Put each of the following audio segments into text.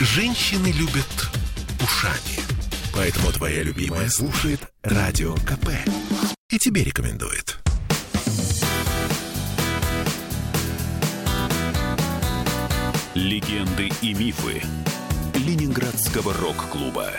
Женщины любят ушами. Поэтому твоя любимая слушает Радио КП. И тебе рекомендует. Легенды и мифы Ленинградского рок-клуба.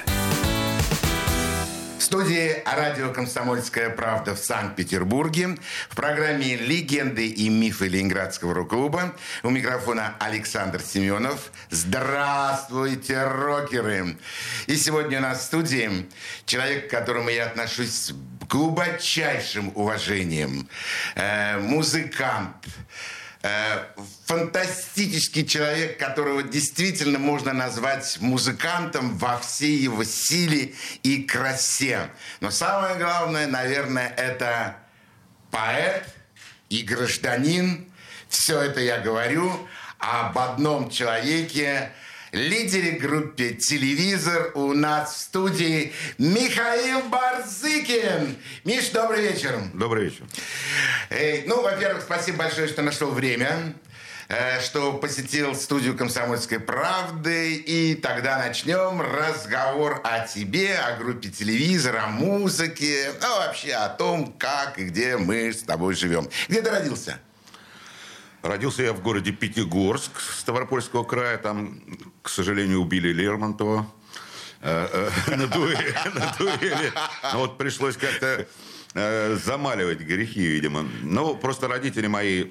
Студии радио «Комсомольская правда» в Санкт-Петербурге. В программе «Легенды и мифы Ленинградского рок-клуба». У микрофона Александр Семенов. Здравствуйте, рокеры! И сегодня у нас в студии человек, к которому я отношусь с глубочайшим уважением. Э, музыкант, Э, фантастический человек, которого действительно можно назвать музыкантом во всей его силе и красе. Но самое главное, наверное, это поэт и гражданин. Все это я говорю об одном человеке, лидере группе «Телевизор» у нас в студии Михаил Барзыкин. Миш, добрый вечер. Добрый вечер. Эй, ну, во-первых, спасибо большое, что нашел время э, что посетил студию «Комсомольской правды». И тогда начнем разговор о тебе, о группе «Телевизор», о музыке, ну, вообще о том, как и где мы с тобой живем. Где ты родился? Родился я в городе Пятигорск Ставропольского края. Там, к сожалению, убили Лермонтова э, э, на дуэли. Вот пришлось как-то э, замаливать грехи, видимо. Ну, просто родители мои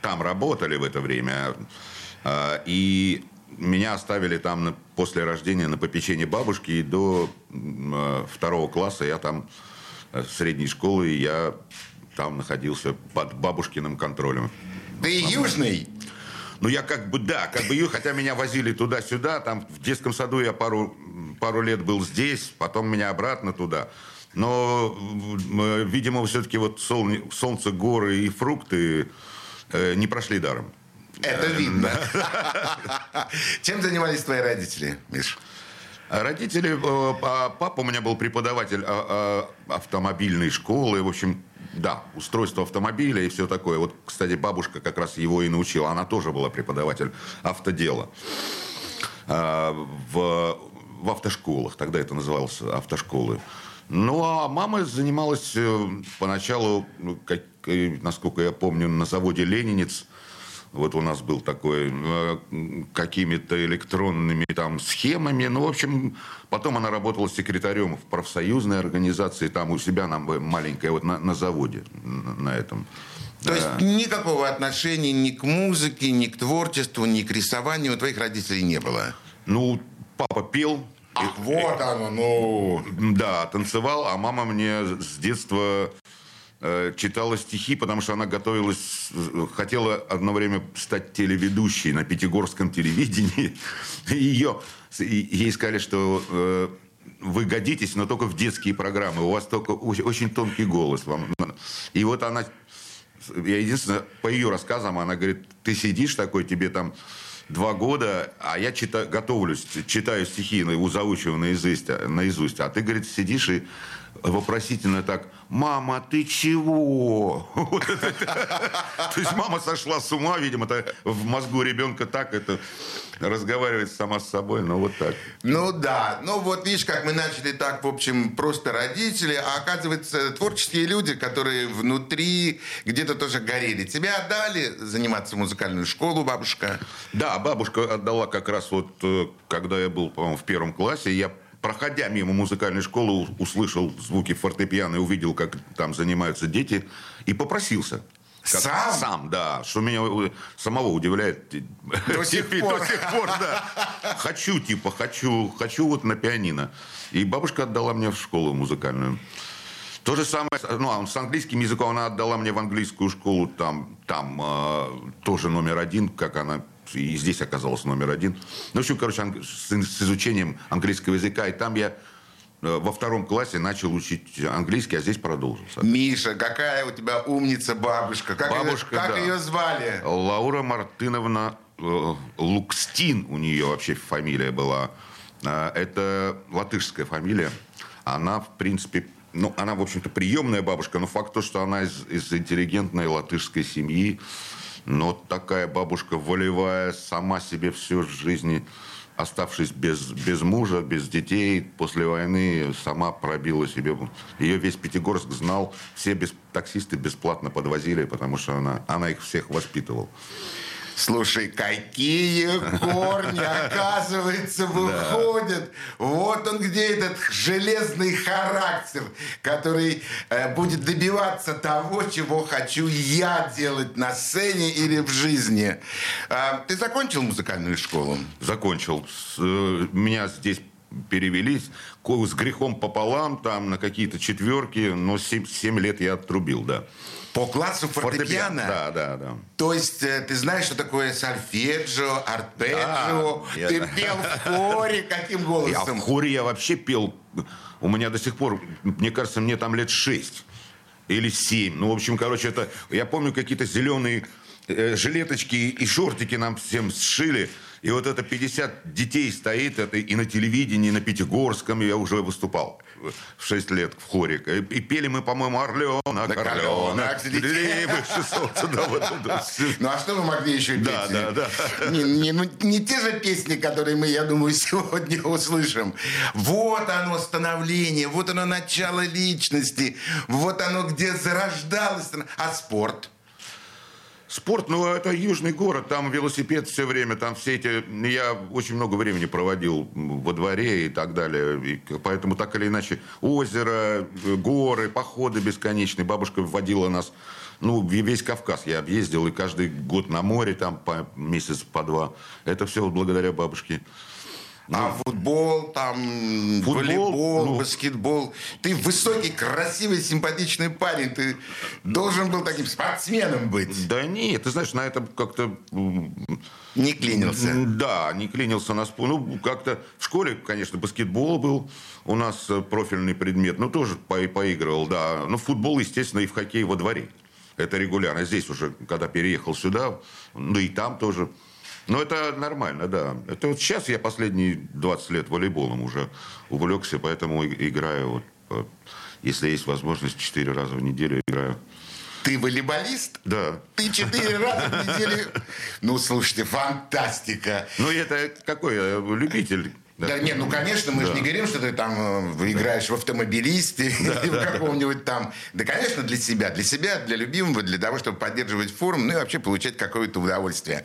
там работали в это время. И меня оставили там после рождения на попечении бабушки. И до второго класса я там средней школы, я там находился под бабушкиным контролем. Ты южный? Ну, я как бы, да, как бы, хотя меня возили туда-сюда, там в детском саду я пару, пару лет был здесь, потом меня обратно туда. Но, видимо, все-таки вот солнце, горы и фрукты э, не прошли даром. Это видно. Чем занимались твои родители, Миш? Родители, э, папа у меня был преподаватель а, а, автомобильной школы, в общем, да, устройство автомобиля и все такое. Вот, кстати, бабушка как раз его и научила. Она тоже была преподаватель автодела а, в, в автошколах. Тогда это называлось автошколы. Ну, а мама занималась э, поначалу, ну, как, насколько я помню, на заводе «Ленинец». Вот у нас был такой, э, какими-то электронными там схемами. Ну, в общем, потом она работала секретарем в профсоюзной организации, там у себя нам маленькая, вот на, на заводе на, этом. То да. есть никакого отношения ни к музыке, ни к творчеству, ни к рисованию у твоих родителей не было? Ну, папа пел. Ах, вот оно, ну... Да, танцевал, а мама мне с детства Э, читала стихи, потому что она готовилась, э, хотела одно время стать телеведущей на пятигорском телевидении. Ее, ей сказали, что э, вы годитесь, но только в детские программы. У вас только очень тонкий голос. Вам. И вот она, я единственное, по ее рассказам, она говорит, ты сидишь такой, тебе там два года, а я читаю, готовлюсь, читаю стихи, заучиваю наизусть, наизусть, а ты, говорит, сидишь и вопросительно так, мама, ты чего? То есть мама сошла с ума, видимо, в мозгу ребенка так это разговаривать сама с собой, ну вот так. Ну да, ну вот видишь, как мы начали так, в общем, просто родители, а оказывается творческие люди, которые внутри где-то тоже горели. Тебя отдали заниматься в музыкальную школу, бабушка? Да, бабушка отдала как раз вот, э, когда я был, по-моему, в первом классе, я проходя мимо музыкальной школы, услышал звуки фортепиано и увидел, как там занимаются дети, и попросился. Как сам? Сам, да. Что меня самого удивляет. До сих пор. До сих пор, да. Хочу, типа, хочу, хочу вот на пианино. И бабушка отдала мне в школу музыкальную. То же самое, ну, а с английским языком она отдала мне в английскую школу, там, там э, тоже номер один, как она и здесь оказался номер один. Ну, в общем, короче, с, с изучением английского языка. И там я э, во втором классе начал учить английский, а здесь продолжился. Миша, какая у тебя умница бабушка. Как, бабушка, ее, как да. ее звали? Лаура Мартыновна э, Лукстин у нее вообще фамилия была. Э, это латышская фамилия. Она, в принципе, ну, она, в общем-то, приемная бабушка, но факт то, что она из, из интеллигентной латышской семьи, Но такая бабушка волевая, сама себе всю жизнь оставшись без, без мужа, без детей, после войны сама пробила себе. Ее весь Пятигорск знал, все без, таксисты бесплатно подвозили, потому что она, она их всех воспитывала. Слушай, какие корни, оказывается, выходят. Вот он где этот железный характер, который э, будет добиваться того, чего хочу я делать на сцене или в жизни. А, ты закончил музыкальную школу? Закончил. Э, меня здесь перевелись с грехом пополам, там на какие-то четверки, но 7, 7 лет я отрубил, да. По классу фортепиано? Да, да, да. То есть э, ты знаешь, что такое сольфеджио, арпеджио? Да, ты я... пел в хоре? Каким голосом? Я в хоре я вообще пел. У меня до сих пор, мне кажется, мне там лет шесть или семь. Ну, в общем, короче, это... Я помню какие-то зеленые э, жилеточки и шортики нам всем сшили. И вот это 50 детей стоит, это и на телевидении, и на Пятигорском я уже выступал в 6 лет в хоре. И пели мы, по-моему, «Орленок, орленок». Ну, а что мы могли еще петь? Да, да, да. Не, ну, не те же песни, которые мы, я думаю, сегодня услышим. Вот оно становление, вот оно начало личности, вот оно, где зарождалось. А спорт – Спорт, ну, это южный город, там велосипед все время, там все эти... Я очень много времени проводил во дворе и так далее, и поэтому так или иначе озеро, горы, походы бесконечные. Бабушка вводила нас, ну, весь Кавказ я объездил, и каждый год на море, там по месяц, по два. Это все благодаря бабушке. А футбол, там, футбол, волейбол, ну, баскетбол. Ты высокий, красивый, симпатичный парень. Ты должен был таким спортсменом быть. Да нет, ты знаешь, на это как-то... Не клинился. Да, не клинился на спорт. Ну, как-то в школе, конечно, баскетбол был у нас э, профильный предмет. Ну, тоже по поигрывал, да. Ну, футбол, естественно, и в хоккей во дворе. Это регулярно. Здесь уже, когда переехал сюда, ну и там тоже ну, это нормально, да. Это вот сейчас я последние 20 лет волейболом уже увлекся, поэтому играю, вот, если есть возможность, 4 раза в неделю играю. Ты волейболист? Да. Ты четыре раза в неделю? Ну, слушайте, фантастика. Ну, это какой? Я любитель. Да, да нет, ну конечно, мы да. же не говорим, что ты там э, играешь в автомобилисте да, или да, в каком-нибудь там. Да, конечно, для себя, для себя, для любимого, для того, чтобы поддерживать форму, ну и вообще получать какое-то удовольствие.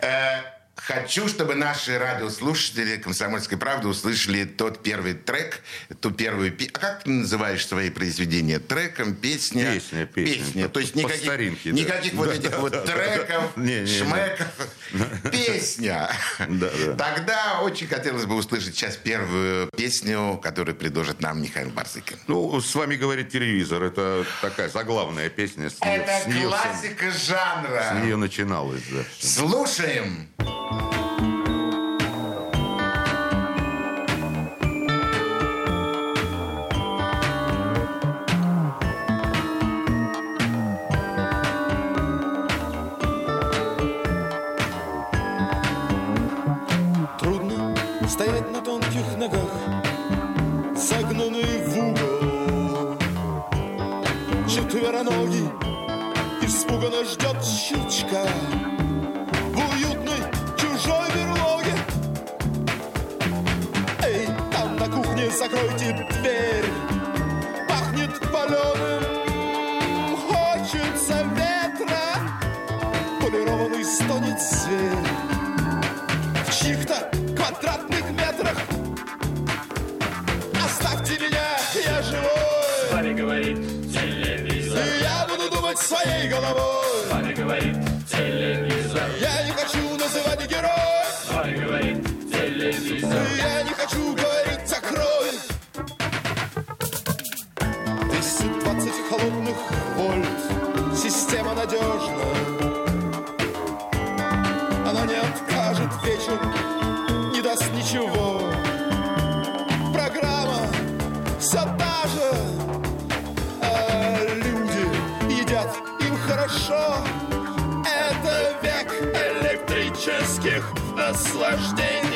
Э, Хочу, чтобы наши радиослушатели «Комсомольской правды» услышали тот первый трек, ту первую... А как ты называешь свои произведения? Треком, песня? Песня, песня. песня. То есть никаких, старинке, никаких да. вот этих да, вот да, треков, да, не, не, шмеков. Не. Песня. Да, да. Тогда очень хотелось бы услышать сейчас первую песню, которую предложит нам Михаил Барзыкин. Ну, с вами говорит телевизор. Это такая заглавная песня. С нее, Это с классика жанра. С нее начиналось, да. Слушаем. Bye. Хорошо. Это век электрических наслаждений.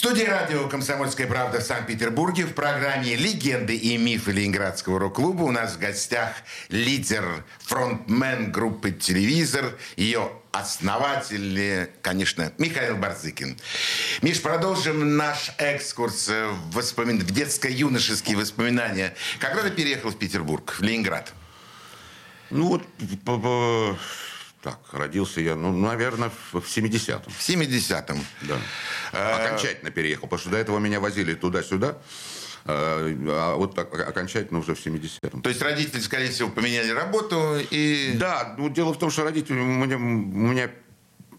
Студии радио «Комсомольская правда» в Санкт-Петербурге в программе «Легенды и мифы Ленинградского рок-клуба» у нас в гостях лидер, фронтмен группы «Телевизор», ее основатель, конечно, Михаил Барзыкин. Миш, продолжим наш экскурс в, воспомин... в детско-юношеские воспоминания. Когда ты переехал в Петербург, в Ленинград? Ну вот, так, родился я, ну, наверное, в 70-м. В 70-м. Да. Окончательно переехал, потому что до этого меня возили туда-сюда. э, А вот так окончательно уже в 70-м. То есть родители, скорее всего, поменяли работу и... Да, ну дело в том, что родители, у меня, у меня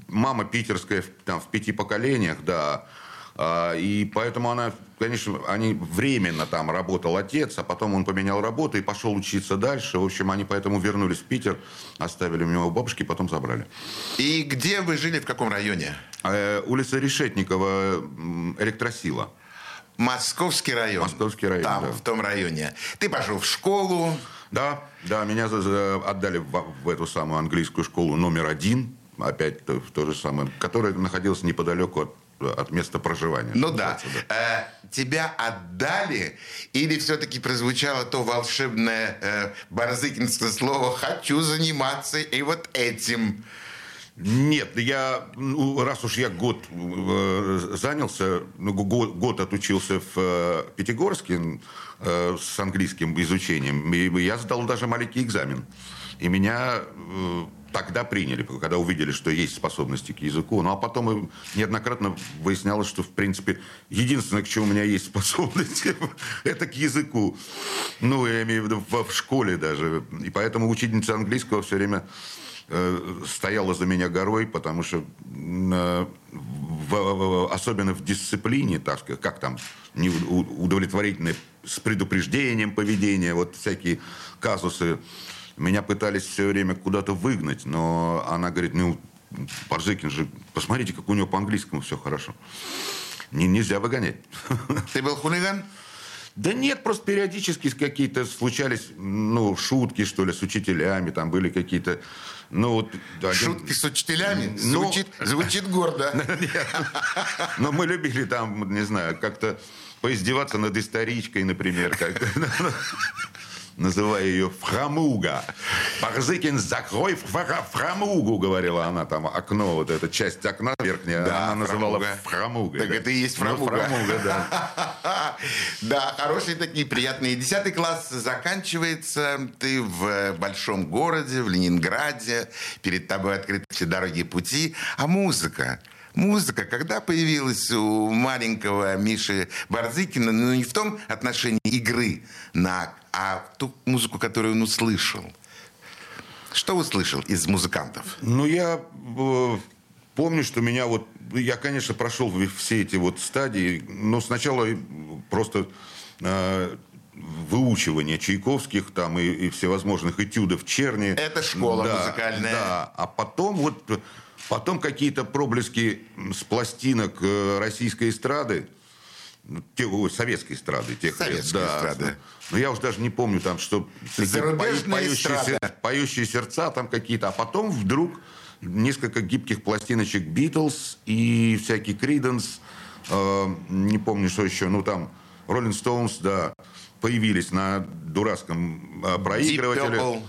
мама питерская там, в пяти поколениях, да. А, И поэтому она, конечно, они временно там работал отец, а потом он поменял работу и пошел учиться дальше. В общем, они поэтому вернулись в Питер, оставили у него у бабушки, потом забрали. И где вы жили, в каком районе? Э, Улица Решетникова, электросила. Московский район. Московский район, Там, да. в том районе. Ты пошел в школу. Да, да, меня отдали в, в эту самую английскую школу номер один, опять в то же самое, которая находилась неподалеку от, от места проживания. Ну да. называется, Э, тебя отдали или все-таки прозвучало то волшебное э, барзыкинское слово «хочу заниматься и вот этим». Нет, я, ну, раз уж я год э, занялся, ну, год, год отучился в э, Пятигорске э, с английским изучением, и я сдал даже маленький экзамен. И меня тогда приняли, когда увидели, что есть способности к языку. Ну, а потом неоднократно выяснялось, что, в принципе, единственное, к чему у меня есть способность, это к языку. Ну, я имею в виду в, школе даже. И поэтому учительница английского все время э, стояла за меня горой, потому что э, в- особенно в дисциплине, так сказать, как там, удовлетворительное с предупреждением поведения, вот всякие казусы, меня пытались все время куда-то выгнать, но она говорит, ну, Барзыкин же, посмотрите, как у него по-английскому все хорошо. Не- нельзя выгонять. Ты был хулиган? Да нет, просто периодически какие-то случались, ну, шутки, что ли, с учителями, там были какие-то, ну, вот... один- Шутки с учителями? Ну- Звучит, звучит гордо. Но мы любили там, не знаю, как-то поиздеваться над историчкой, например, как называя ее Фрамуга. Барзыкин, закрой фра- Фрамугу, говорила она там, окно, вот эта часть окна верхняя, Да, она называла Фрамуга. Так да. это и есть Ну, Фрамуга. Фрамуга, да. Да, хорошие такие приятные. Десятый класс заканчивается. Ты в э, большом городе, в Ленинграде. Перед тобой открыты все дороги и пути. А музыка? Музыка, когда появилась у маленького Миши Барзыкина, ну не в том отношении игры, на, а ту музыку, которую он услышал. Что услышал из музыкантов? Ну, я э, помню, что меня вот... Я, конечно, прошел все эти вот стадии, но сначала просто э, выучивание Чайковских там и, и всевозможных этюдов Черни. Это школа музыкальная. Да, а потом вот... э, Потом какие-то проблески с пластинок э, российской эстрады, ну, те- ой, советской эстрады. Тех лет, Советской да. эстрады. Но я уже даже не помню там, что... пою- поющие сер- поющие сердца там какие-то, а потом вдруг несколько гибких пластиночек Битлз и всякий Криденс, не помню, что еще, ну там Роллинг Стоунс, да, появились на дурацком э, проигрывателе.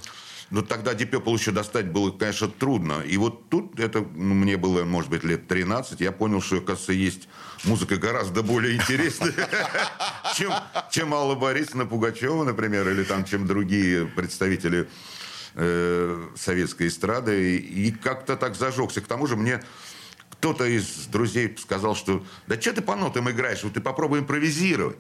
Но тогда Deep Purple еще достать было, конечно, трудно. И вот тут это ну, мне было, может быть, лет 13. Я понял, что, оказывается, есть музыка гораздо более интересная, чем, чем Алла Борисовна Пугачева, например, или там, чем другие представители э, советской эстрады. И как-то так зажегся. К тому же мне кто-то из друзей сказал, что да что ты по нотам играешь, вот ты попробуй импровизировать.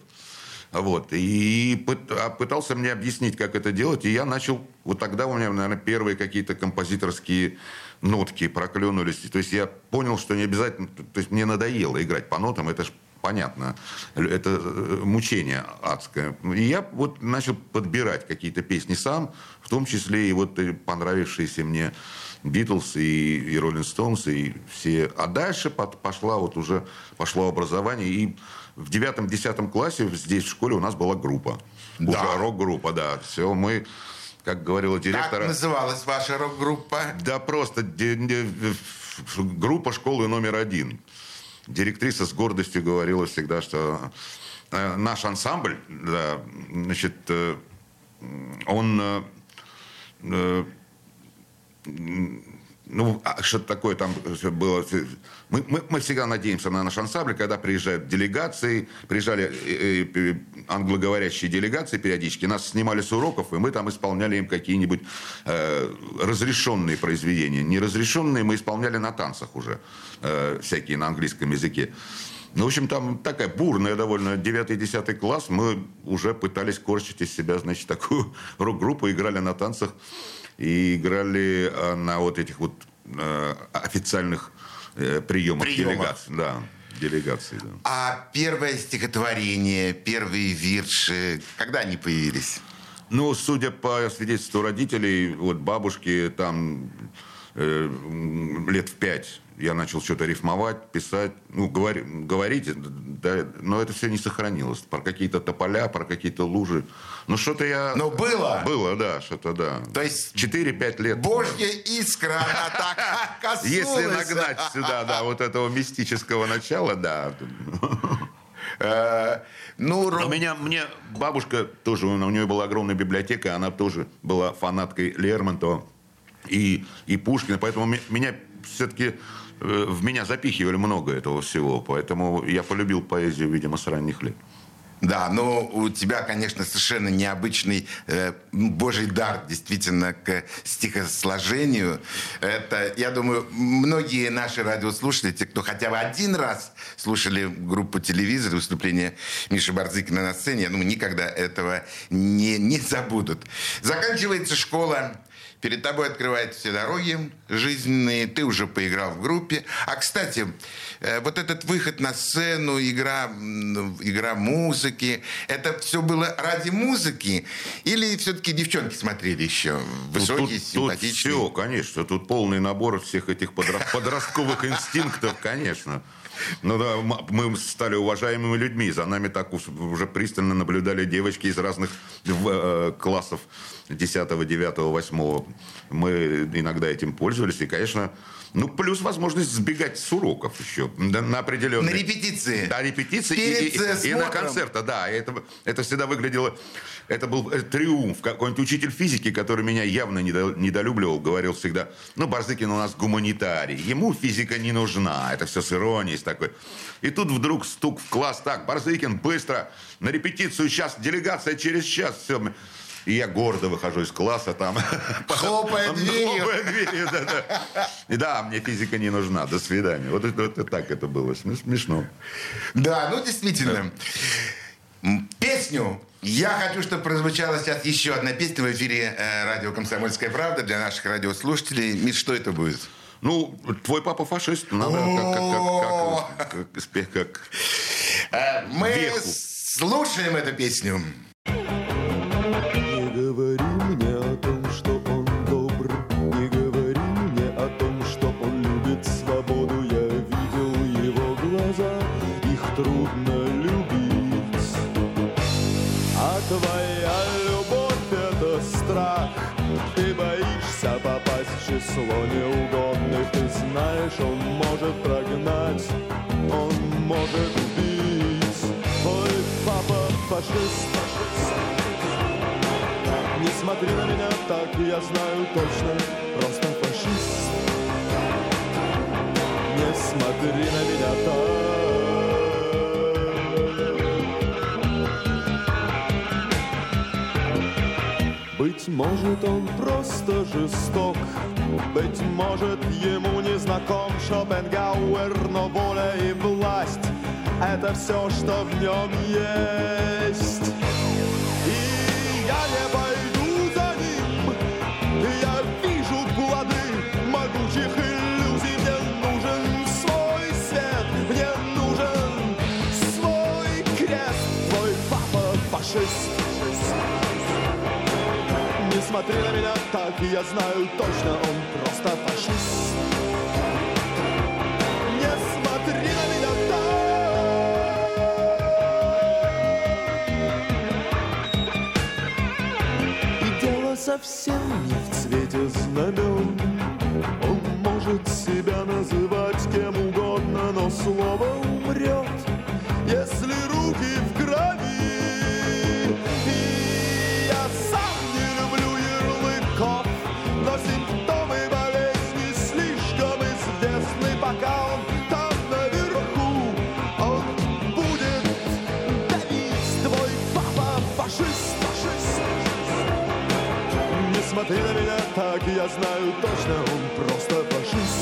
Вот. И а пытался мне объяснить, как это делать. И я начал... Вот тогда у меня, наверное, первые какие-то композиторские нотки проклюнулись. То есть я понял, что не обязательно... То есть мне надоело играть по нотам. Это ж понятно. Это э, мучение адское. И я вот начал подбирать какие-то песни сам, в том числе и вот э, понравившиеся мне Битлз и, Роллинг Стоунс, и все. А дальше под- пошла вот уже пошло образование. И в девятом-десятом классе здесь в школе у нас была группа. Да. Уже рок-группа, да. Все, мы, как говорила Как директора... называлась ваша рок-группа? Да просто де- де- группа школы номер один. Директриса с гордостью говорила всегда, что э, наш ансамбль, да, значит, э, он э, ну, а что-то такое там было. Мы, мы, мы всегда надеемся на наш ансамбль, когда приезжают делегации, приезжали англоговорящие делегации периодически, нас снимали с уроков, и мы там исполняли им какие-нибудь э, разрешенные произведения. Неразрешенные мы исполняли на танцах уже, э, всякие на английском языке. Ну, в общем, там такая бурная довольно 9-10 класс. Мы уже пытались корчить из себя, значит, такую рок-группу, играли на танцах и играли э, на вот этих вот э, официальных э, приемах, Приемах. делегаций. Да, делегаций, да. А первое стихотворение, первые вирши, когда они появились? Ну, судя по свидетельству родителей, вот бабушки там э, лет в пять я начал что-то рифмовать, писать, ну, говори- говорить, да, но это все не сохранилось. Про какие-то тополя, про какие-то лужи. Ну, что-то я... Но было? Было, да, что-то, да. То есть 4-5 лет. Божья искра, она так коснулась. Если нагнать сюда, да, вот этого мистического начала, да. Э, Ну, рок- меня, мне бабушка тоже, у нее была огромная библиотека, она тоже была фанаткой Лермонтова и, и Пушкина, поэтому ме- меня все-таки в меня запихивали много этого всего, поэтому я полюбил поэзию, видимо, с ранних лет. Да, но у тебя, конечно, совершенно необычный э, божий дар, действительно, к стихосложению. Это, я думаю, многие наши радиослушатели, те, кто хотя бы один раз слушали группу телевизора, выступление Миши Барзыкина на сцене, я думаю, никогда этого не, не забудут. Заканчивается школа. Перед тобой открываются все дороги жизненные, ты уже поиграл в группе. А, кстати, э, вот этот выход на сцену, игра, игра музыки, это все было ради музыки? Или все-таки девчонки смотрели еще? Высокие, симпатичные? все, конечно, тут полный набор всех этих подростковых инстинктов, конечно. Ну да, мы стали уважаемыми людьми. За нами так уж уже пристально наблюдали девочки из разных э, классов 10, 9, 8. Мы иногда этим пользовались. И, конечно, ну, плюс возможность сбегать с уроков еще да, на определенные... На репетиции. Да, репетиции Перед, и, э, и, и на смотром. концерт. Да, и это, это всегда выглядело... Это был э, триумф. Какой-нибудь учитель физики, который меня явно недо- недолюбливал, говорил всегда, ну, Барзыкин у нас гуманитарий, ему физика не нужна. Это все с иронией с такой. И тут вдруг стук в класс. Так, Барзыкин, быстро, на репетицию сейчас, делегация через час. Все. И я гордо выхожу из класса там. Хлопая дверью. Хлопая дверью, да, да. Да, мне физика не нужна. До свидания. Вот, это, вот так это было. Смеш- Смешно. Да, ну действительно. Песню. Я хочу, чтобы прозвучала сейчас еще одна песня в эфире э, радио «Комсомольская правда» для наших радиослушателей. Миш, что это будет? Ну, твой папа фашист. Надо как, как, как, как, как, как- Э, Мы Веху. слушаем эту песню. Число неугодных. Ты знаешь, он может прогнать, он может убить. Твой папа фашист, не смотри на меня так, я знаю точно, просто фашист. Не смотри на меня так. Быть может, он просто жесток, быть может, ему не знаком Шопенгауэр, но воля и власть — это все, что в нем есть. И я не пойду за ним, я вижу плоды могучих иллюзий. Мне нужен свой свет, мне нужен свой крест. Твой папа фашист смотри на меня так, я знаю точно, он просто фашист. Не смотри на меня так. И дело совсем не в цвете знамен. Он может себя называть кем угодно, но слово умрет, но симптомы болезни слишком известны, пока он там наверху. Он будет давить твой папа фашист, фашист. Не смотри на меня так, я знаю точно, он просто фашист.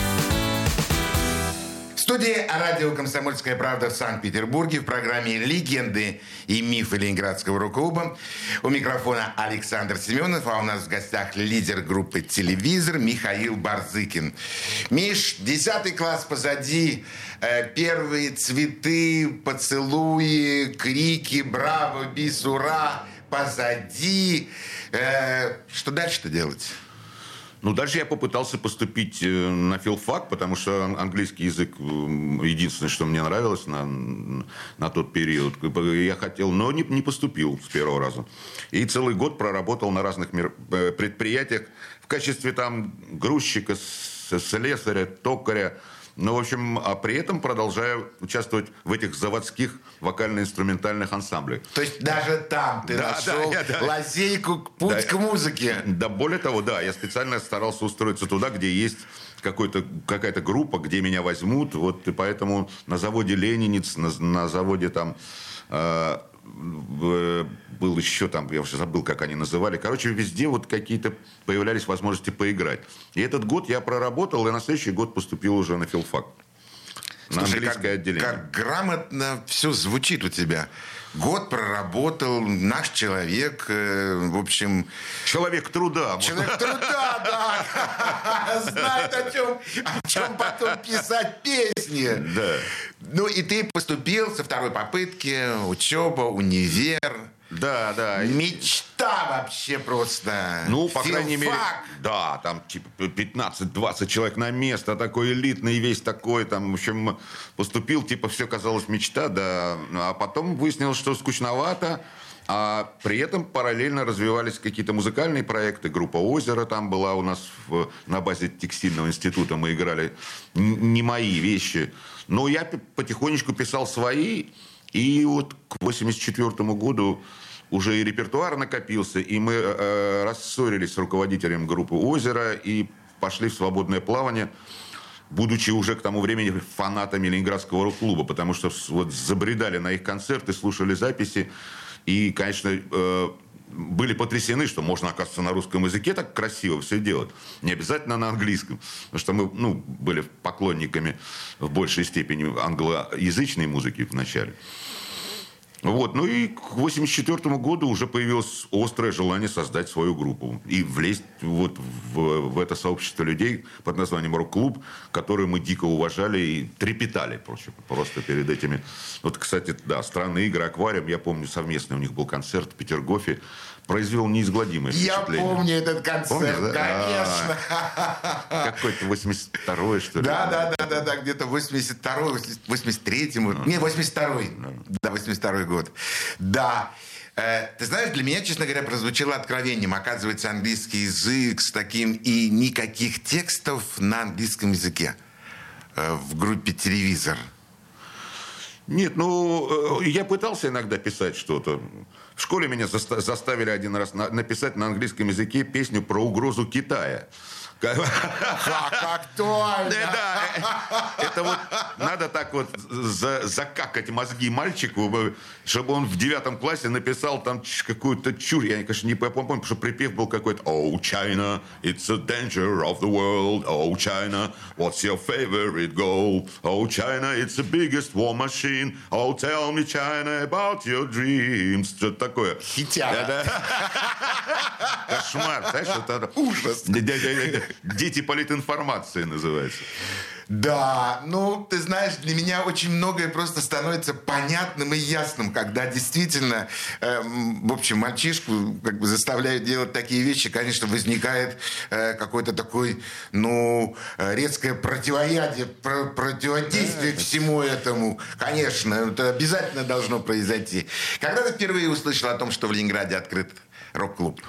Студии радио «Комсомольская правда» в Санкт-Петербурге в программе «Легенды и мифы Ленинградского рок-клуба». У микрофона Александр Семенов, а у нас в гостях лидер группы «Телевизор» Михаил Барзыкин. Миш, десятый класс позади, э, первые цветы, поцелуи, крики «Браво! Бис! Ура!» позади. Э, Что дальше-то делать? Ну, дальше я попытался поступить э, на филфак, потому что ан- английский язык единственное, что мне нравилось на, на тот период. Я хотел, но не, не поступил с первого раза. И целый год проработал на разных мер- э, предприятиях в качестве там грузчика, слесаря, токаря. Ну, в общем, а при этом продолжаю участвовать в этих заводских вокально-инструментальных ансамблях. То есть даже там ты Да, нашел да, я- да. лазейку, путь Да. к музыке. Да, более того, да, я специально старался устроиться туда, где есть какой-то, какая-то группа, где меня возьмут. Вот, и поэтому на заводе «Ленинец», на, на заводе там... э, был еще там, я уже забыл, как они называли. Короче, везде вот какие-то появлялись возможности поиграть. И этот год я проработал, и на следующий год поступил уже на филфак. Слушай, английское как, отделение. как грамотно все звучит у тебя. Год проработал, наш человек, э, в общем, Человек труда. человек труда, да, знает о чем, о чем потом писать песни. Да. Ну и ты поступил со второй попытки, учеба, универ. Да, да. Мечта вообще просто. Ну, по крайней мере, Филфак. да, там типа 15-20 человек на место, такой элитный весь такой, там, в общем, поступил, типа, все казалось мечта, да, а потом выяснилось, что скучновато, а при этом параллельно развивались какие-то музыкальные проекты. Группа «Озеро» там была у нас в- на базе текстильного института. Мы играли не мои вещи. Но я потихонечку писал свои. И вот к 84 году уже и репертуар накопился, и мы э, рассорились с руководителем группы «Озеро» и пошли в свободное плавание, будучи уже к тому времени фанатами Ленинградского рок-клуба, потому что вот забредали на их концерты, слушали записи, и, конечно, э, были потрясены, что можно, оказывается, на русском языке так красиво все делать. Не обязательно на английском. Потому что мы ну, были поклонниками в большей степени англоязычной музыки вначале. Вот. Ну и к 1984 году уже появилось острое желание создать свою группу и влезть вот в, в это сообщество людей под названием «Рок-клуб», которые мы дико уважали и трепетали просто, просто перед этими. Вот, кстати, да, «Странные игры», «Аквариум», я помню, совместный у них был концерт в Петергофе. Произвел неизгладимое Я впечатление. помню этот концерт, Помнишь, да? конечно. Какой-то 82-й, что ли? Да, да, да, да, да, где-то 82-й, 83-й, не, 82-й, да, 82-й год. Да. Э, Ты знаешь, для меня, честно говоря, прозвучало откровением. Оказывается, английский язык с таким и никаких текстов на английском языке э, в группе «Телевизор». Нет, ну, э, я пытался иногда писать что-то. В школе меня заста- заставили один раз на- написать на английском языке песню про угрозу Китая. Как актуально. Да, это вот надо так вот за- закакать мозги мальчику, бы, чтобы он в девятом классе написал там какую-то чушь. Я, конечно, не помню, потому что припев был какой-то «Oh, China, it's a danger of the world. Oh, China, what's your favorite goal? Oh, China, it's the biggest war machine. Oh, tell me, China, about your dreams». Что-то такое. Хитяра. Кошмар, знаешь, это ужас. Дети политинформации называется. Да, ну, ты знаешь, для меня очень многое просто становится понятным и ясным, когда действительно, эм, в общем, мальчишку как бы заставляют делать такие вещи, конечно, возникает э, какой-то такой, ну, э, резкое противоядие, про- противодействие всему этому. Конечно, это обязательно должно произойти. Когда ты впервые услышал о том, что в Ленинграде открыт рок-клуб?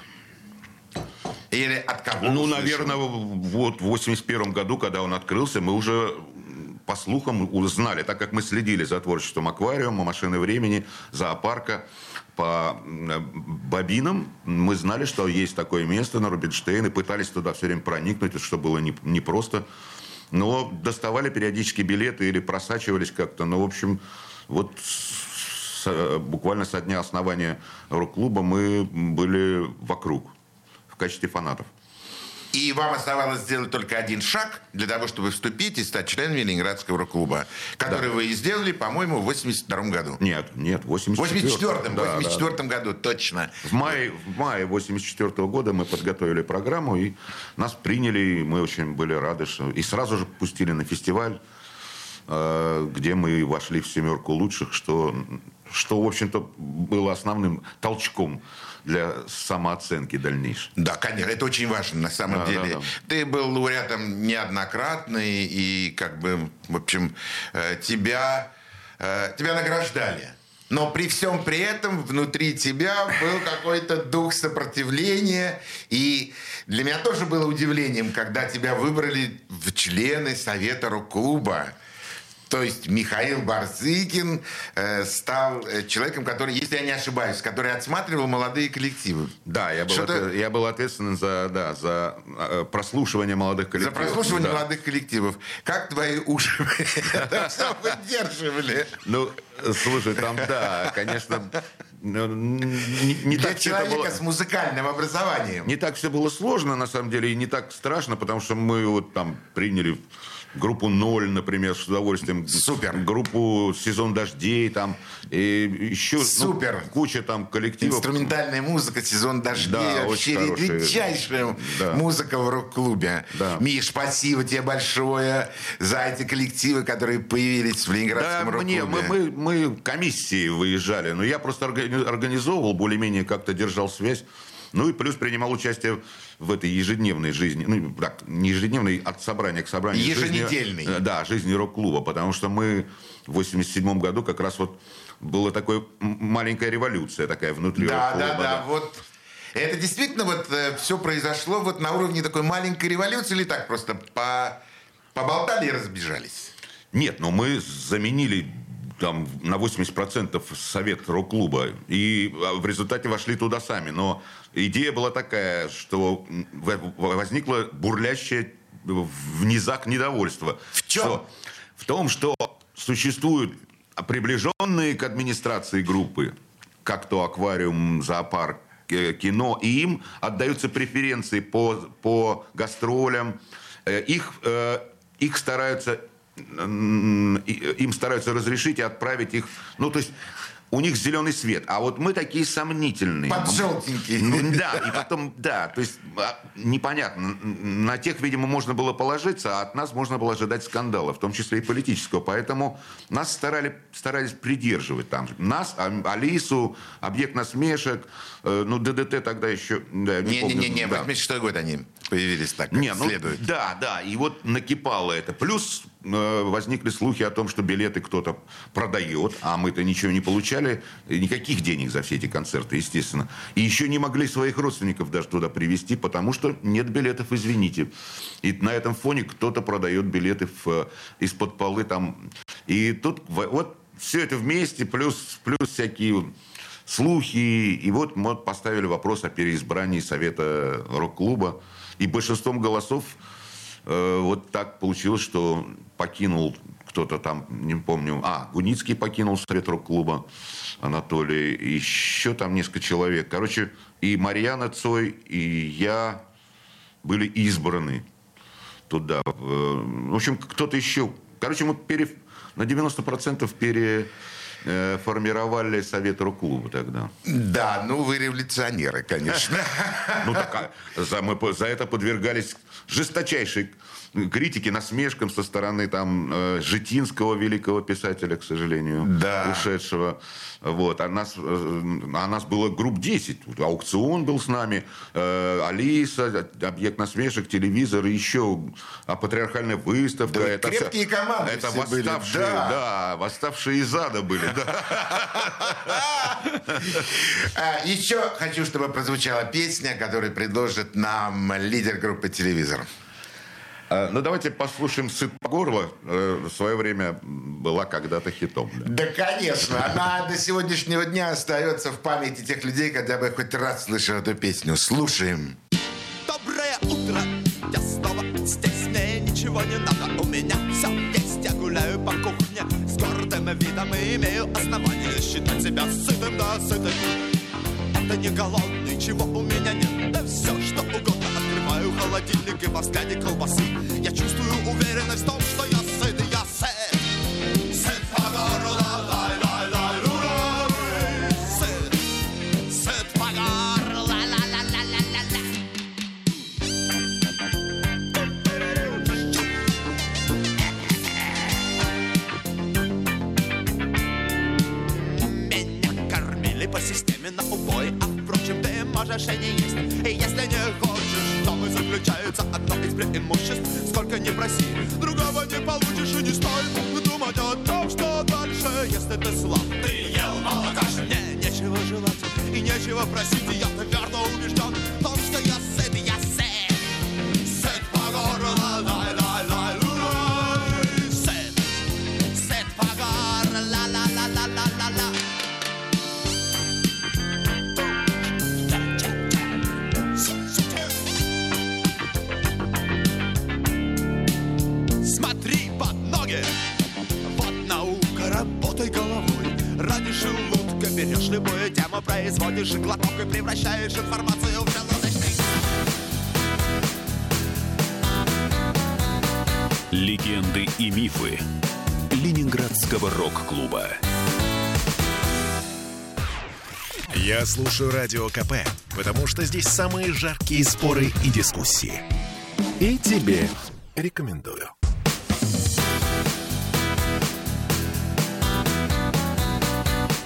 Или от кого? Ну, наверное, вот в 81 году, когда он открылся, мы уже по слухам узнали, так как мы следили за творчеством аквариума, машины времени, зоопарка, по м, бобинам, мы знали, что есть такое место на Рубинштейн, и пытались туда все время проникнуть, что было не- непросто. Но доставали периодически билеты или просачивались как-то. Ну, в общем, вот с- с- буквально со дня основания рок-клуба мы были вокруг качестве фанатов. И вам оставалось сделать только один шаг для того, чтобы вступить и стать членом Ленинградского рок-клуба, который вы и сделали, по-моему, в 82 году. Нет, нет, в В 84 84-м, Да, да. 84 году, точно. В мае, в мае 84 года мы подготовили программу, и нас приняли, и мы очень были рады, что... И сразу же пустили на фестиваль, э, где мы вошли в семерку лучших, что, что в общем-то, было основным толчком для самооценки дальнейшей. Да, конечно, это очень важно на самом Да, деле. да, да. Ты был лауреатом неоднократный, и как бы, в общем, э, тебя, э, тебя награждали. Но при всем при этом внутри тебя был какой-то дух сопротивления. И для меня тоже было удивлением, когда тебя выбрали в члены Совета рок-клуба. То есть Михаил Барзыкин э, стал э, человеком, который, если я не ошибаюсь, который отсматривал молодые коллективы. Да, я был, отве- я был ответственен за, да, за э, прослушивание молодых За коллективов. прослушивание Да. молодых коллективов. Как твои уши все выдерживали? Ну, слушай, там, да, конечно, ну, не, не Для так человека было... с музыкальным образованием. Не так все было сложно, на самом деле, и не так страшно, потому что мы вот там приняли группу «Ноль», например, с удовольствием. Супер. Группу «Сезон дождей», там, и еще ну, Супер. куча там коллективов. Инструментальная музыка, сезон дождей, Да, вообще редчайшая Да. музыка в рок-клубе. Да. Миш, спасибо тебе большое за эти коллективы, которые появились в Да, Ленинградском мне, рок-клубе. мы, мы, мы комиссии выезжали, но я просто органи- организовывал, более-менее как-то держал связь. Ну и плюс принимал участие в этой ежедневной жизни, ну так, не ежедневной, от собрания к собранию. жизни- Еженедельной. э, да, жизни рок-клуба, потому что мы в 87 году как раз вот была такая маленькая революция такая внутри Да, рок-клуба. да, да, вот. Это действительно вот все произошло вот на уровне такой маленькой революции или так просто по, поболтали и разбежались? Нет, но мы заменили там на 80% совет рок-клуба. И а, в результате вошли туда сами. Но идея была такая, что возникло бурлящее в низах недовольство. В чем? Что- в том, что существуют приближенные к администрации группы, как то аквариум, зоопарк, э, кино, и им отдаются преференции по, по гастролям. Э, Их, э, их стараются, им стараются разрешить и отправить их, ну, то есть у них зеленый свет, а вот мы такие сомнительные. Поджелтенькие. Ну, да, и потом, да, то есть а, непонятно. На тех, видимо, можно было положиться, а от нас можно было ожидать скандала, в том числе и политического. Поэтому нас старали, старались придерживать там. Нас, а- Алису, объект насмешек, Э, ну, ДДТ тогда еще... Да, не помню, Не-не-не, да. 86 год они появились так, Не, ну, следует. да, да, и вот накипало это. Плюс э, возникли слухи о том, что билеты кто-то продает, а мы-то ничего не получали, никаких денег за все эти концерты, естественно. И еще не могли своих родственников даже туда привезти, потому что нет билетов, извините. И на этом фоне кто-то продает билеты э, из-под полы там. И тут вот все это вместе, плюс, плюс всякие слухи. И вот мы поставили вопрос о переизбрании Совета рок-клуба. И большинством голосов э, вот так получилось, что покинул кто-то там, не помню, а, Гуницкий покинул Совет рок-клуба, Анатолий, еще там несколько человек. Короче, и Марьяна Цой, и я были избраны туда. Э, В общем, кто-то еще. Короче, мы пере, на 90% переформировали Совет рок-клуба тогда. Да, ну вы революционеры, конечно. Ну, так, а за это подвергались жесточайшей критике, насмешкам со стороны там э, Житинского великого писателя, к сожалению, Да. ушедшего. Вот. А нас, э, а нас было групп 10. Вот Аукцион был с нами, э, Алиса, объект насмешек, телевизор, еще а патриархальная выставка. Да это крепкие команды Это все были, восставшие, да. да, восставшие из ада были. А, Еще хочу, чтобы прозвучала песня, которую предложит нам лидер группы «Телевизор». А, Ну, давайте послушаем «Сыт по горло». Э, В свое время была когда-то хитом. да. Да, конечно. Она до сегодняшнего дня остается в памяти тех людей, когда бы хоть раз слышал эту песню. Слушаем. Доброе утро, я снова здесь Мне ничего не надо, у меня все есть Я гуляю по кухне с гордым видом И имею основание считать себя сытым да сытым Это не голодный, чего у меня нет Да все, что угодно Открываю холодильник и во взгляде колбасы. Я чувствую уверенность в том, что я сыт и я Сыт по горло, лай, лай, лай, рура, Сыт, сыт по горло, ла-ла-ла-ла-ла-ла Меня кормили по системе на убой А впрочем, ты можешь и не есть если не заключается одно из преимуществ. Сколько не проси, другого не получишь И не стоит думать о том, что дальше Если ты слаб, ты ел мало каши Мне нечего желать и нечего просить. И я твердо убежден производишь глоток и превращаешь информацию в желудочный Легенды и мифы Ленинградского рок-клуба. Я слушаю Радио КП, потому что здесь самые жаркие споры и дискуссии. И тебе рекомендую.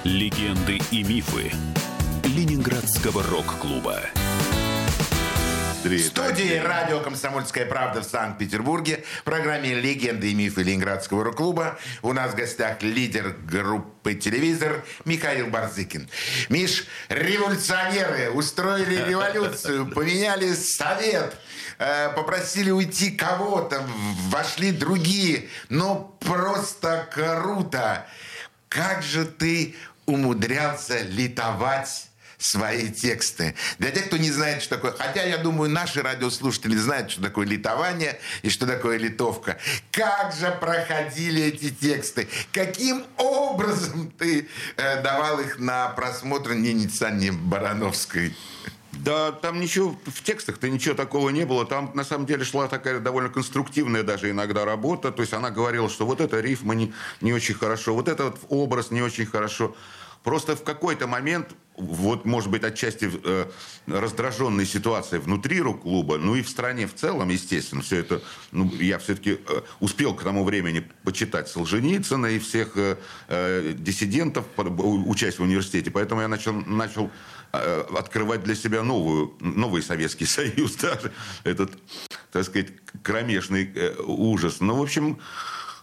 Легенды и мифы Ленинградского рок-клуба. В студии радио «Комсомольская правда» в Санкт-Петербурге в программе «Легенды и мифы Ленинградского рок-клуба» у нас в гостях лидер группы «Телевизор» Михаил Барзыкин. Миш, революционеры устроили революцию, поменяли совет, э, попросили уйти кого-то, вошли другие. Ну, просто круто. Как же ты умудрялся литовать свои тексты. Для тех, кто не знает, что такое... Хотя, я думаю, наши радиослушатели знают, что такое литование и что такое литовка. Как же проходили эти тексты? Каким образом ты э, давал их на просмотр Нине Барановской? Да, там ничего, в текстах-то ничего такого не было. Там, на самом деле, шла такая довольно конструктивная даже иногда работа. То есть она говорила, что вот это рифма не, не очень хорошо, вот этот образ не очень хорошо. Просто в какой-то момент вот, может быть, отчасти э, раздраженной ситуации внутри рок-клуба, ну и в стране в целом, естественно, все это, ну, я все-таки э, успел к тому времени почитать Солженицына и всех э, э, диссидентов, под- у- учась в университете, поэтому я начал, начал э, открывать для себя новую, новый Советский Союз, даже этот, так сказать, кромешный э, ужас. Ну, в общем,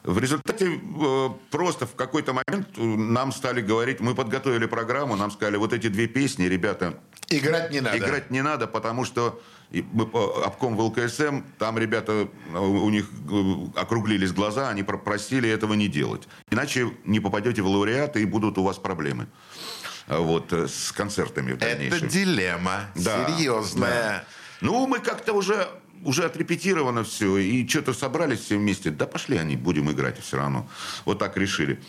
в результате э, просто в какой-то момент э, нам стали говорить, мы подготовили программу, нам сказали, вот эти две песни, ребята, Играть не надо. играть не надо, потому что мы по- обком ВЛКСМ, там ребята, э, у них э, округлились глаза, они про- просили этого не делать. Иначе не попадете в лауреаты и будут у вас проблемы. А Вот, э, с концертами в Это дальнейшем. дилемма. Да, Серьезная. да. Ну, мы как-то уже, уже отрепетировано все, и что-то собрались все вместе. Да пошли они, будем играть все равно. Вот так решили.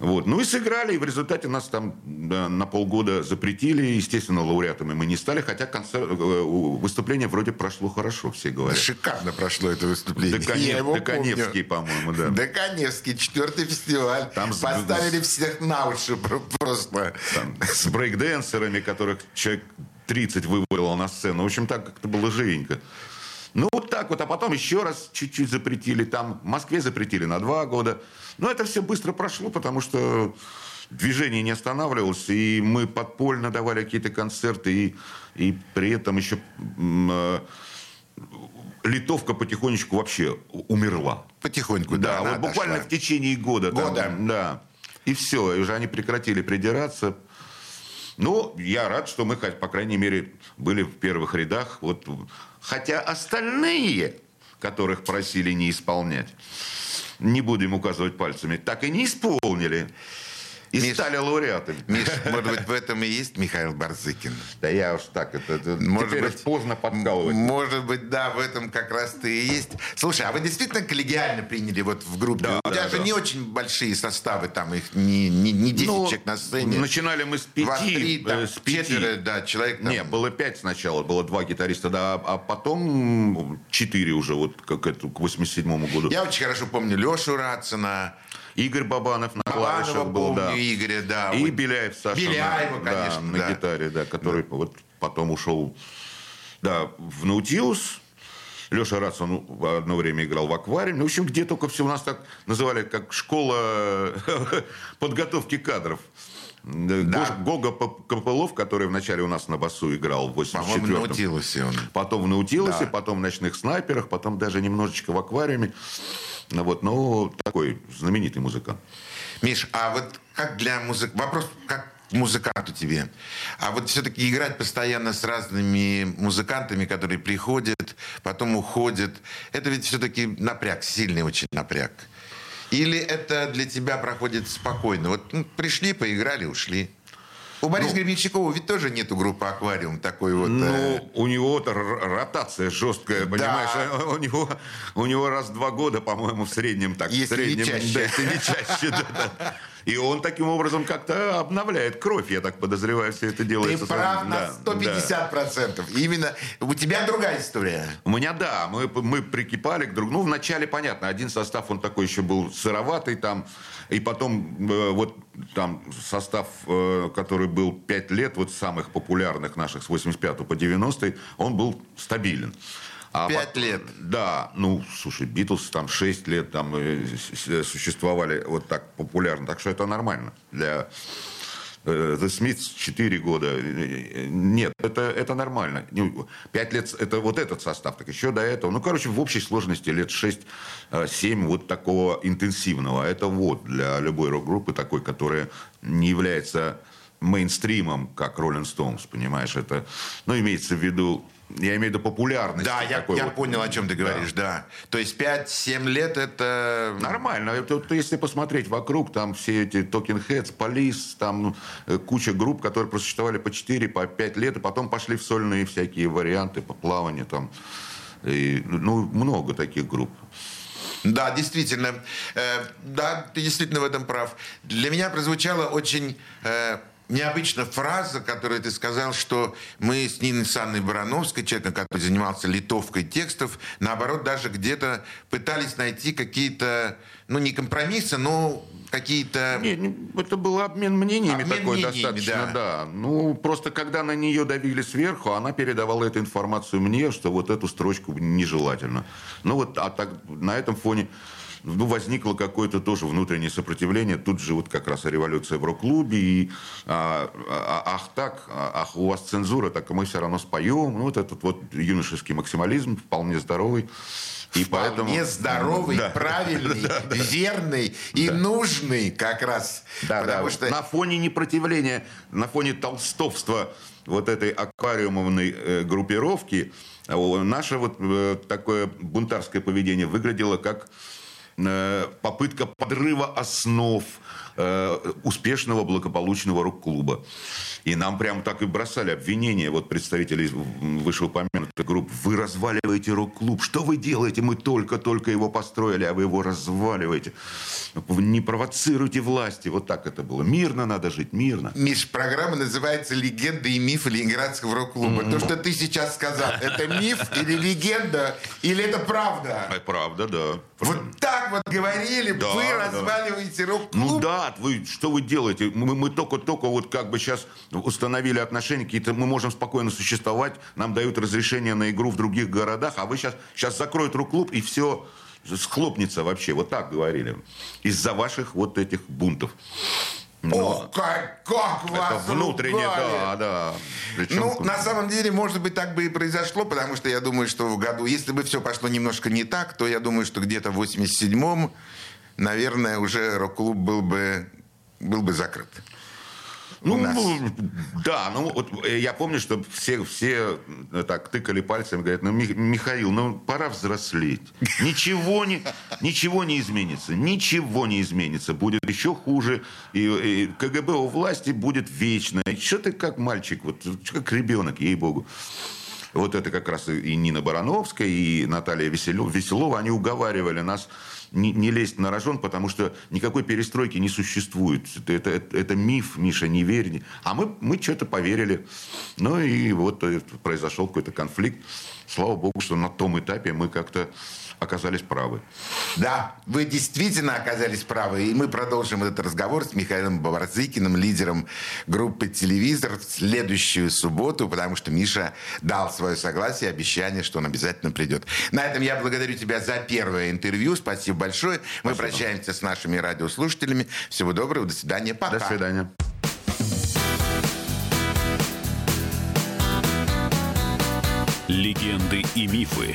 Вот. Ну и сыграли, и в результате нас там да, на полгода запретили. Естественно, лауреатами мы не стали, хотя концерт, э, выступление вроде прошло хорошо, все говорят. Шикарно прошло это выступление. Доконев- Я его Доконевский, по-моему, да. Доконевский, четвертый фестиваль. Там с- Поставили всех на уши про- просто. Там, с брейкденсерами, которых человек 30 вывалил на сцену. В общем, так как-то было живенько. Ну, вот так вот. А потом еще раз чуть-чуть запретили. Там в Москве запретили на два года. Но это все быстро прошло, потому что движение не останавливалось. И мы подпольно давали какие-то концерты. И, и при этом еще э, литовка потихонечку вообще умерла. Потихоньку, Да, да, вот буквально отошла. в течение года. там, Года. да. И все, и уже они прекратили придираться. Ну, я рад, что мы, по крайней мере, были в первых рядах. Вот. Хотя остальные, которых просили не исполнять, не будем указывать пальцами, так и не исполнили. И Миш, стали лауреатами. Миш, может быть, в этом и есть Михаил Барзыкин? Да я уж так, это, это Может теперь быть, поздно подкалывать. Может быть, да, в этом как раз ты и есть. Слушай, а вы действительно коллегиально приняли вот в группе? Да, У тебя да, же да. не очень большие составы, там их не, не, не 10 Ну, человек на сцене. Начинали мы с пяти. Два, три, э, там, с пяти. четверо, да, человек там. Не, было пять сначала, было два гитариста, да, а потом четыре уже, вот как это, к 87 году. Я очень хорошо помню Лешу Рацина, Игорь Бабанов на Бабанова клавишах был, да. Игоря, да. И Вот. Беляев Саша. Беляева, на, конечно, да, на да. гитаре, да, который вот потом ушел да, в Наутилус. Леша Рац, он одно время играл в аквариуме. Ну, В общем, где только все у нас так называли, как школа подготовки кадров. Гош- Гога Копылов, который вначале у нас на басу играл в По-моему, 84-м. на Наутилусе он. Потом в Наутилусе, Да. потом в ночных снайперах, потом даже немножечко в аквариуме. Ну, вот, ну, такой знаменитый музыкант. Миш, а вот как для музык... Вопрос как музыканту тебе. А вот все-таки играть постоянно с разными музыкантами, которые приходят, потом уходят, это ведь все-таки напряг, сильный очень напряг. Или это для тебя проходит спокойно? Вот ну, пришли, поиграли, ушли. У Бориса Гребенщикова ведь тоже нету группы «Аквариум» такой вот... э, Ну, у него ротация жесткая, понимаешь? А У него, у него раз в два года, по-моему, в среднем так. Если в не среднем, чаще. Да, если не чаще, да, да. И он таким образом как-то обновляет кровь, я так подозреваю, все это Ты делается. прав сразу. на Да, да. 150%. Именно у тебя другая история. У меня, да, мы, мы прикипали к другу. Ну, вначале, понятно, один состав, он такой еще был сыроватый там. И потом э, вот там состав, э, который был 5 лет, вот самых популярных наших с 85 по 90 он был стабилен. А Пять пот- лет. Да, ну, слушай, Битлз там 6 лет там э, существовали вот так популярно. Так что это нормально для... э, The Smiths 4 года. Э, Нет, это, это нормально. Ну, Пять лет, это вот этот состав, так еще до этого. Ну, короче, в общей сложности лет 6-7 вот такого интенсивного. Это вот для любой рок-группы такой, которая не является мейнстримом, как Rolling Stones, понимаешь, это, ну, имеется в виду, я имею в виду популярность. Да, я, я вот. понял, о чем ты говоришь, да. То есть 5-7 лет это... Нормально. Это, если посмотреть вокруг, там все эти Talking Heads, Police, там э, куча групп, которые просуществовали по 4, по 5 лет, и потом пошли в сольные всякие варианты по плаванию там. И, ну, много таких групп. Да, действительно. Э, да, ты действительно в этом прав. Для меня прозвучало очень э, необычная фраза, которую ты сказал, что мы с Ниной Санной Барановской, человеком, который занимался литовкой текстов, наоборот, даже где-то пытались найти какие-то, ну, не компромиссы, но какие-то... Не, это был обмен мнениями Обмен такой мнениями, достаточно, да. да. Ну, просто когда на нее давили сверху, она передавала эту информацию мне, что вот эту строчку нежелательно. Ну вот, а так на этом фоне ну, возникло какое-то тоже внутреннее сопротивление. Тут же вот как раз революция в рок-клубе. И а, а, ах так, а, ах, у вас цензура, так мы все равно споем. Ну, вот этот вот юношеский максимализм вполне здоровый. И поэтому... Вполне здоровый, Да. правильный, верный и нужный как раз. Да, Потому да. что На фоне непротивления, на фоне толстовства вот этой аквариумовной э, группировки, а, о, наше вот э, такое бунтарское поведение выглядело как э, попытка подрыва основ э, успешного благополучного рок-клуба. И нам прям так и бросали обвинения, вот представители вышеупомянутой группы. Вы разваливаете рок-клуб. Что вы делаете? Мы только-только его построили, а вы его разваливаете. Не провоцируйте власти. Вот так это было. Мирно надо жить, мирно. Миш, программа называется «Легенды и мифы Ленинградского рок-клуба». То, что ты сейчас сказал, это миф или легенда, или это правда? А, Правда, да. Вот так вот говорили, Да, вы разваливаете рок-клуб. Ну да, вы, что вы делаете? Мы, мы только-только вот как бы сейчас установили отношения, какие-то, мы можем спокойно существовать, нам дают разрешение на игру в других городах, а вы сейчас, сейчас закроют рок-клуб и все схлопнется вообще. Вот так говорили. Из-за ваших вот этих бунтов. Но Ох, как, как это вас внутренне, ругали. да, да. Причем- Ну, на самом деле, может быть, так бы и произошло, потому что я думаю, что в году, если бы все пошло немножко не так, то я думаю, что где-то в 87-м, наверное, уже рок-клуб был бы, был бы закрыт. Ну, да, ну вот э, я помню, что все, все э, так тыкали пальцем, говорят, ну, Ми- Михаил, ну пора взрослеть. Ничего не, ничего не изменится, ничего не изменится. Будет еще хуже, и, и КГБ у власти будет вечно. И Что ты как мальчик, вот как ребенок, ей-богу. Вот это как раз и Нина Барановская, и Наталья Весело- Веселова, они уговаривали нас не, не лезть на рожон, потому что никакой перестройки не существует. Это, это, это- миф, Миша, не верь. А мы, мы что-то поверили. Ну и вот э, произошел какой-то конфликт. Слава богу, что на том этапе мы как-то оказались правы. Да, вы действительно оказались правы. И мы продолжим этот разговор с Михаилом Бабарзыкиным, лидером группы «Телевизор» в следующую субботу, потому что Миша дал свое согласие обещание, что он обязательно придет. На этом я благодарю тебя за первое интервью. Спасибо большое. Мы прощаемся с нашими радиослушателями. Всего доброго. До свидания. Пока. До свидания. Легенды и мифы